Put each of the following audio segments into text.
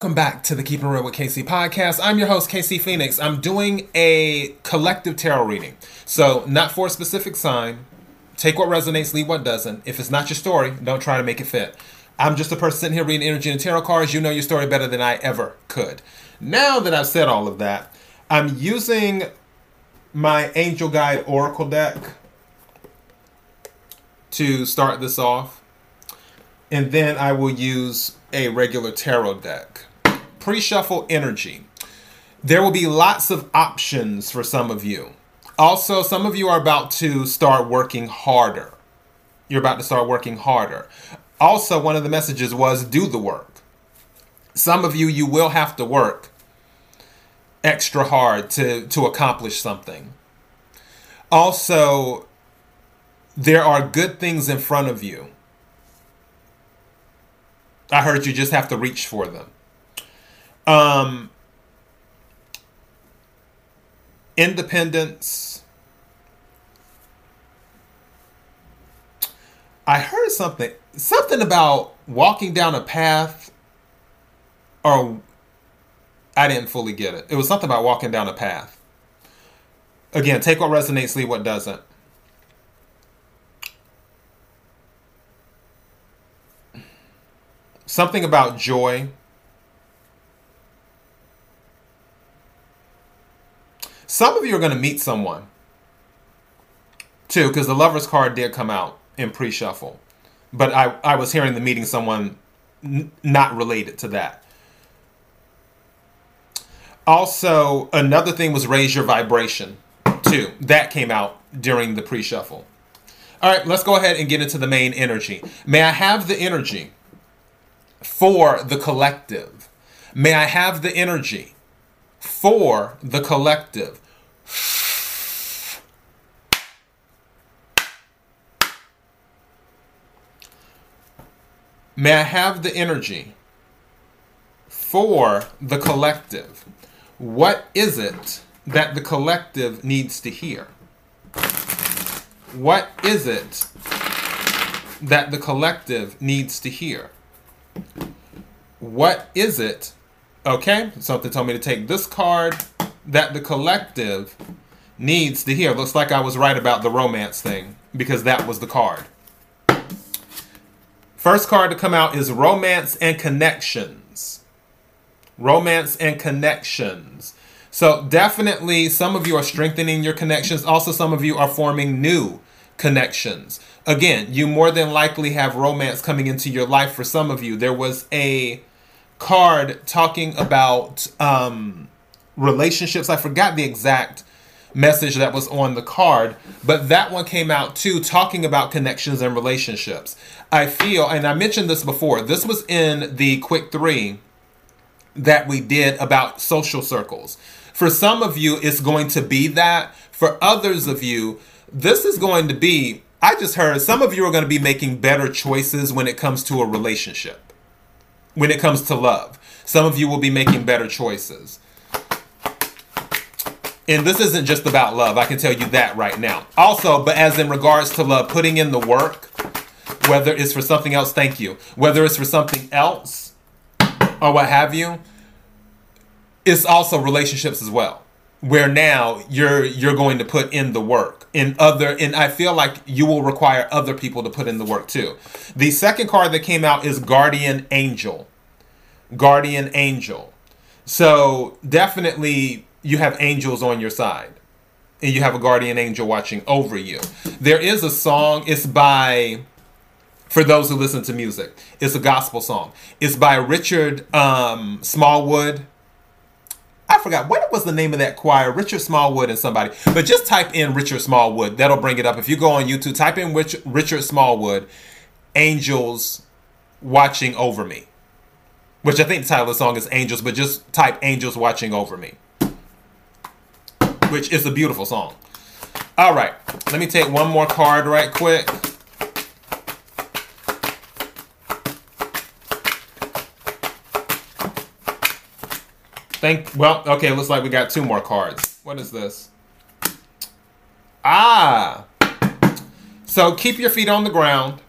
Welcome back to the Keeping Real with KC podcast. I'm your host, KC Phoenix. I'm doing a collective tarot reading. So, not for a specific sign. Take what resonates, leave what doesn't. If it's not your story, don't try to make it fit. I'm just a person sitting here reading energy and tarot cards. You know your story better than I ever could. Now that I've said all of that, I'm using my Angel Guide Oracle deck to start this off. And then I will use a regular tarot deck pre shuffle energy. There will be lots of options for some of you. Also, some of you are about to start working harder. You're about to start working harder. Also, one of the messages was do the work. Some of you, you will have to work extra hard to, to accomplish something. Also, there are good things in front of you. I heard you just have to reach for them. Um, independence. I heard something something about walking down a path or I didn't fully get it. It was something about walking down a path. Again, take what resonates, leave what doesn't. Something about joy. Some of you are going to meet someone too, because the lover's card did come out in pre shuffle. But I, I was hearing the meeting someone n- not related to that. Also, another thing was raise your vibration too. That came out during the pre shuffle. All right, let's go ahead and get into the main energy. May I have the energy for the collective? May I have the energy for the collective. May I have the energy for the collective? What is it that the collective needs to hear? What is it that the collective needs to hear? What is it Okay, something told me to take this card that the collective needs to hear. Looks like I was right about the romance thing because that was the card. First card to come out is Romance and Connections. Romance and Connections. So, definitely, some of you are strengthening your connections. Also, some of you are forming new connections. Again, you more than likely have romance coming into your life for some of you. There was a card talking about um, relationships. I forgot the exact message that was on the card, but that one came out too, talking about connections and relationships. I feel, and I mentioned this before, this was in the quick three that we did about social circles. For some of you, it's going to be that. For others of you, this is going to be, I just heard some of you are going to be making better choices when it comes to a relationship when it comes to love. Some of you will be making better choices. And this isn't just about love. I can tell you that right now. Also, but as in regards to love, putting in the work, whether it's for something else, thank you. Whether it's for something else or what have you, it's also relationships as well. Where now you're you're going to put in the work in other and I feel like you will require other people to put in the work too. The second card that came out is Guardian Angel guardian angel. So definitely you have angels on your side. And you have a guardian angel watching over you. There is a song, it's by for those who listen to music. It's a gospel song. It's by Richard um, Smallwood. I forgot what was the name of that choir, Richard Smallwood and somebody. But just type in Richard Smallwood. That'll bring it up. If you go on YouTube, type in Rich, Richard Smallwood, Angels Watching Over Me which I think the title of the song is Angels, but just type Angels Watching Over Me, which is a beautiful song. All right, let me take one more card right quick. Thank, well, okay, looks like we got two more cards. What is this? Ah! So keep your feet on the ground.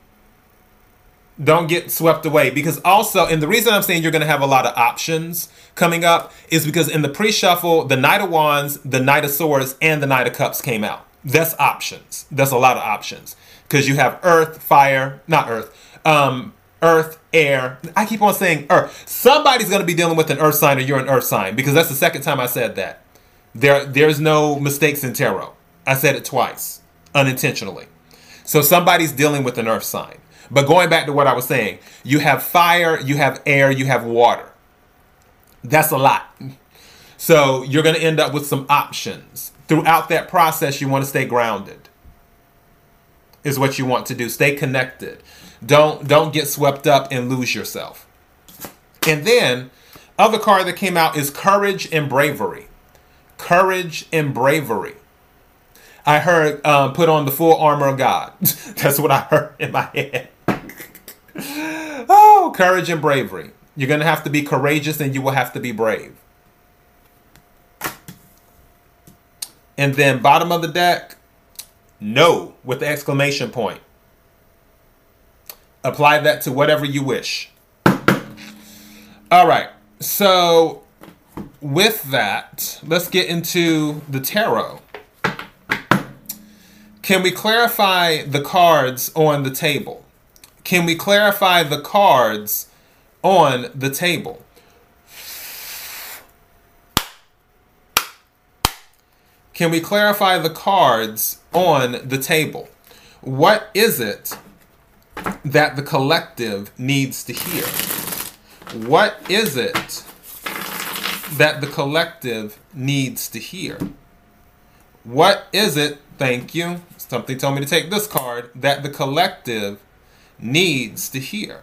Don't get swept away because also, and the reason I'm saying you're going to have a lot of options coming up is because in the pre-shuffle, the Knight of Wands, the Knight of Swords, and the Knight of Cups came out. That's options. That's a lot of options because you have Earth, Fire, not Earth, um, Earth, Air. I keep on saying Earth. Somebody's going to be dealing with an Earth sign, or you're an Earth sign because that's the second time I said that. There, there's no mistakes in tarot. I said it twice unintentionally. So somebody's dealing with an Earth sign. But going back to what I was saying, you have fire, you have air, you have water. That's a lot. So you're going to end up with some options. Throughout that process, you want to stay grounded. Is what you want to do. Stay connected. Don't don't get swept up and lose yourself. And then other card that came out is courage and bravery. Courage and bravery. I heard um, put on the full armor of God. That's what I heard in my head. oh, courage and bravery. You're going to have to be courageous and you will have to be brave. And then bottom of the deck, no with the exclamation point. Apply that to whatever you wish. All right. So with that, let's get into the tarot. Can we clarify the cards on the table? Can we clarify the cards on the table? Can we clarify the cards on the table? What is it that the collective needs to hear? What is it that the collective needs to hear? What is it, thank you, something told me to take this card, that the collective needs to hear.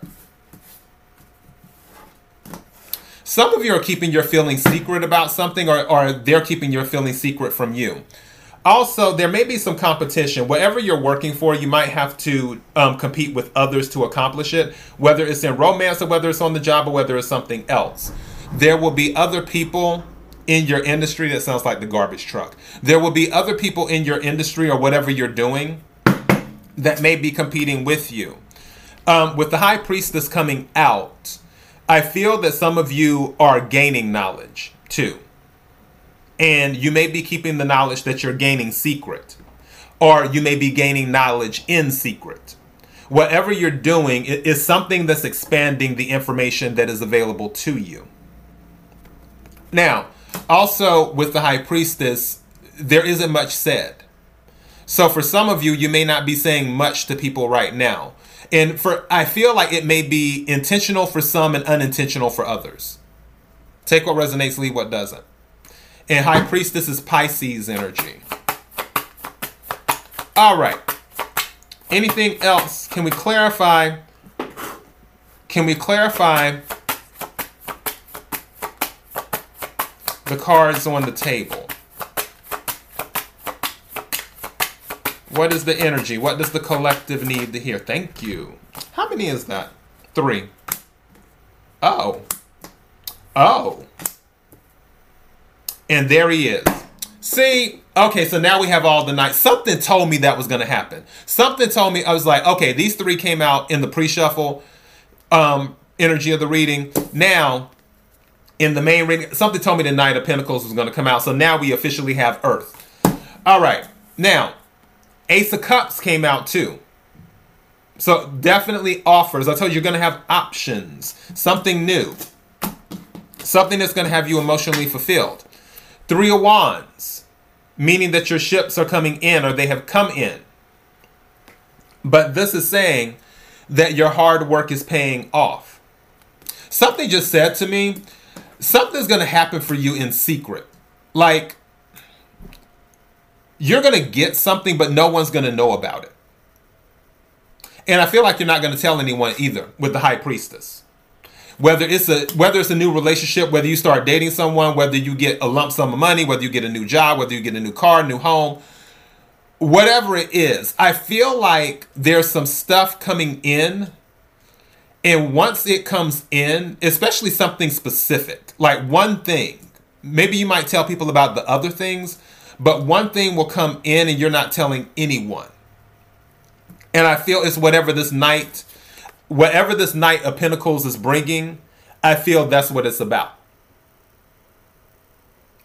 Some of you are keeping your feelings secret about something, or, or they're keeping your feelings secret from you. Also, there may be some competition. Whatever you're working for, you might have to um, compete with others to accomplish it, whether it's in romance or whether it's on the job or whether it's something else. There will be other people in your industry that sounds like the garbage truck. There will be other people in your industry or whatever you're doing that may be competing with you. Um, with the high priestess coming out, I feel that some of you are gaining knowledge too. And you may be keeping the knowledge that you're gaining secret, or you may be gaining knowledge in secret. Whatever you're doing is something that's expanding the information that is available to you. Now, also with the high priestess, there isn't much said. So for some of you, you may not be saying much to people right now. And for I feel like it may be intentional for some and unintentional for others. Take what resonates, leave what doesn't. And High Priestess is Pisces energy. All right. Anything else? Can we clarify? Can we clarify the cards on the table? What is the energy? What does the collective need to hear? Thank you. How many is that? Three. Oh. Oh. And there he is. See, okay, so now we have all the knights. Something told me that was going to happen. Something told me, I was like, okay, these three came out in the pre shuffle um, energy of the reading. Now, in the main reading, something told me the Knight of Pentacles was going to come out. So now we officially have Earth. All right. Now, Ace of Cups came out too. So definitely offers. I told you you're going to have options. Something new. Something that's going to have you emotionally fulfilled. Three of Wands. Meaning that your ships are coming in or they have come in. But this is saying that your hard work is paying off. Something just said to me, something's going to happen for you in secret. Like you're going to get something, but no one's going to know about it. And I feel like you're not going to tell anyone either with the high priestess. Whether it's a whether it's a new relationship, whether you start dating someone, whether you get a lump sum of money, whether you get a new job, whether you get a new car, new home, whatever it is, I feel like there's some stuff coming in. And once it comes in, especially something specific, like one thing, maybe you might tell people about the other things, but one thing will come in and you're not telling anyone. And I feel it's whatever this knight. Whatever this Knight of Pentacles is bringing, I feel that's what it's about.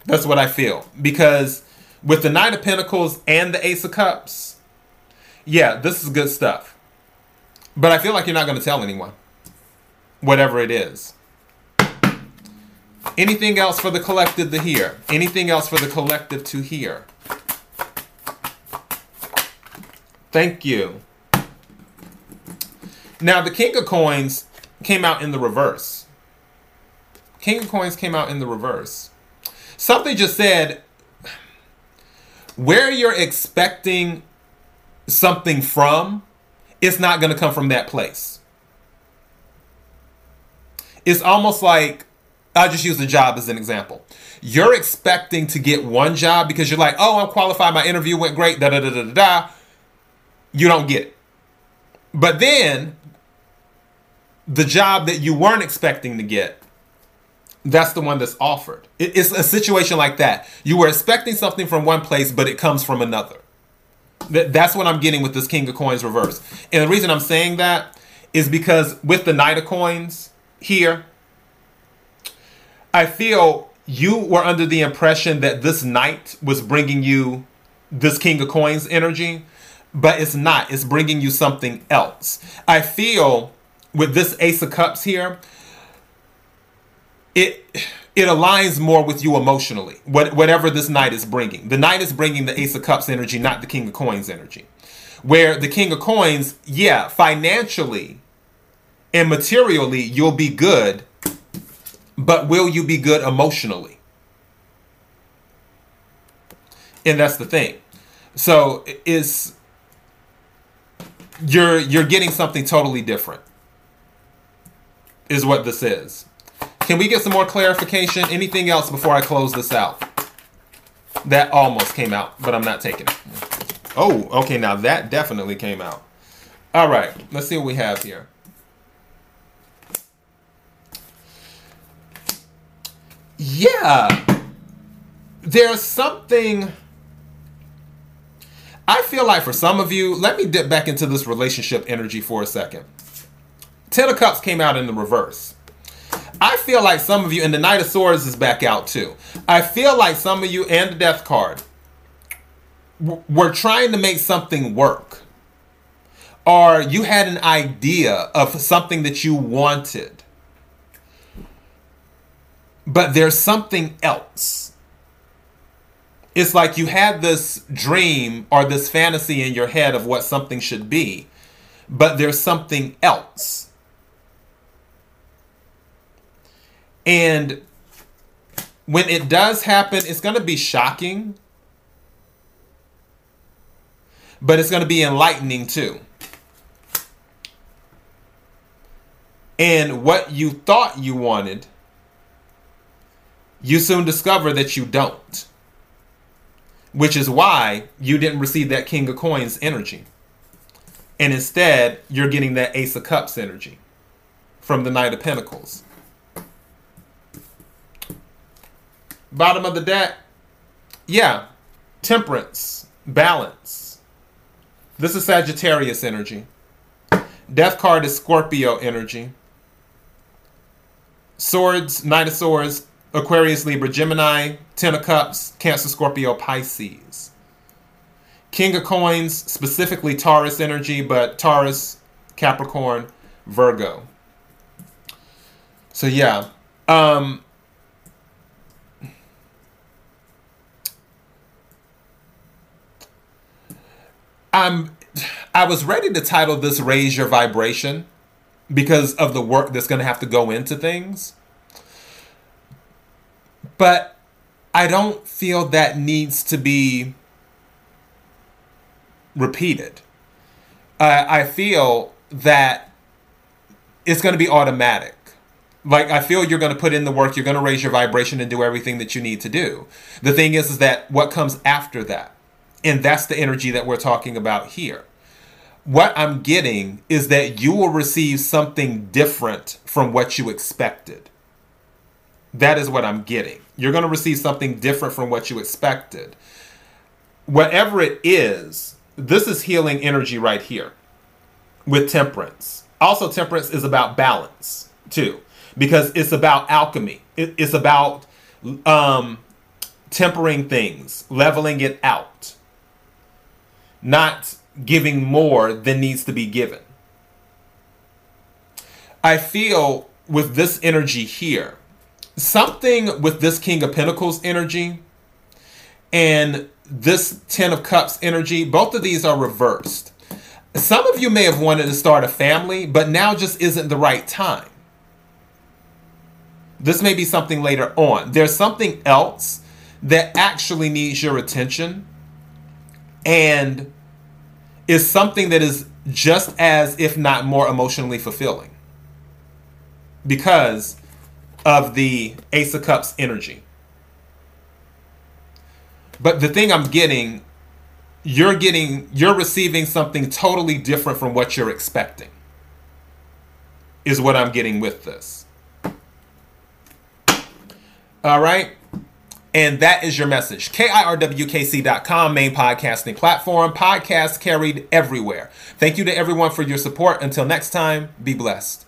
That's what I feel. Because with the Knight of Pentacles and the Ace of Cups, yeah, this is good stuff. But I feel like you're not going to tell anyone, whatever it is. Anything else for the collective to hear? Anything else for the collective to hear? Thank you. Now, the King of Coins came out in the reverse. King of Coins came out in the reverse. Something just said where you're expecting something from, it's not going to come from that place. It's almost like I'll just use the job as an example. You're expecting to get one job because you're like, oh, I'm qualified, my interview went great, da da da da da. You don't get it. But then the job that you weren't expecting to get, that's the one that's offered. It's a situation like that. You were expecting something from one place, but it comes from another. That's what I'm getting with this King of Coins reverse. And the reason I'm saying that is because with the Knight of Coins here, I feel you were under the impression that this knight was bringing you this king of coins energy, but it's not. It's bringing you something else. I feel with this ace of cups here, it it aligns more with you emotionally. What, whatever this knight is bringing, the knight is bringing the ace of cups energy, not the king of coins energy. Where the king of coins, yeah, financially and materially, you'll be good but will you be good emotionally? And that's the thing. So is you're you're getting something totally different. Is what this is. Can we get some more clarification? Anything else before I close this out? That almost came out, but I'm not taking it. Oh, okay, now that definitely came out. All right, let's see what we have here. yeah, there's something. I feel like for some of you, let me dip back into this relationship energy for a second. Ten of Cups came out in the reverse. I feel like some of you, and the Knight of Swords is back out too. I feel like some of you, and the Death card, were trying to make something work. Or you had an idea of something that you wanted but there's something else. It's like you had this dream or this fantasy in your head of what something should be, but there's something else. And when it does happen, it's going to be shocking, but it's going to be enlightening too. And what you thought you wanted you soon discover that you don't. Which is why you didn't receive that King of Coins energy. And instead, you're getting that Ace of Cups energy from the Knight of Pentacles. Bottom of the deck, yeah, temperance, balance. This is Sagittarius energy. Death card is Scorpio energy. Swords, Knight of Swords, Aquarius, Libra, Gemini, Ten of Cups, Cancer, Scorpio, Pisces. King of Coins, specifically Taurus energy, but Taurus, Capricorn, Virgo. So yeah. Um, I'm I was ready to title this Raise Your Vibration because of the work that's going to have to go into things. But I don't feel that needs to be repeated. Uh, I feel that it's going to be automatic. Like I feel you're going to put in the work, you're going to raise your vibration and do everything that you need to do. The thing is, is that what comes after that, and that's the energy that we're talking about here. What I'm getting is that you will receive something different from what you expected. That is what I'm getting. You're going to receive something different from what you expected. Whatever it is, this is healing energy right here with temperance. Also, temperance is about balance too, because it's about alchemy. It's about um, tempering things, leveling it out, not giving more than needs to be given. I feel with this energy here, something with this King of Pentacles energy and this Ten of Cups energy, both of these are reversed. Some of you may have wanted to start a family, but now just isn't the right time. This may be something later on. There's something else that actually needs your attention and is something that is just as, if not more, emotionally fulfilling because of the Ace of Cups energy. But the thing I'm getting, you're getting, you're receiving something totally different from what you're expecting, is what I'm getting with this. All right. And that is your message. KIRWKC.com, main podcasting platform. Podcast carried everywhere. Thank you to everyone for your support. Until next time, be blessed.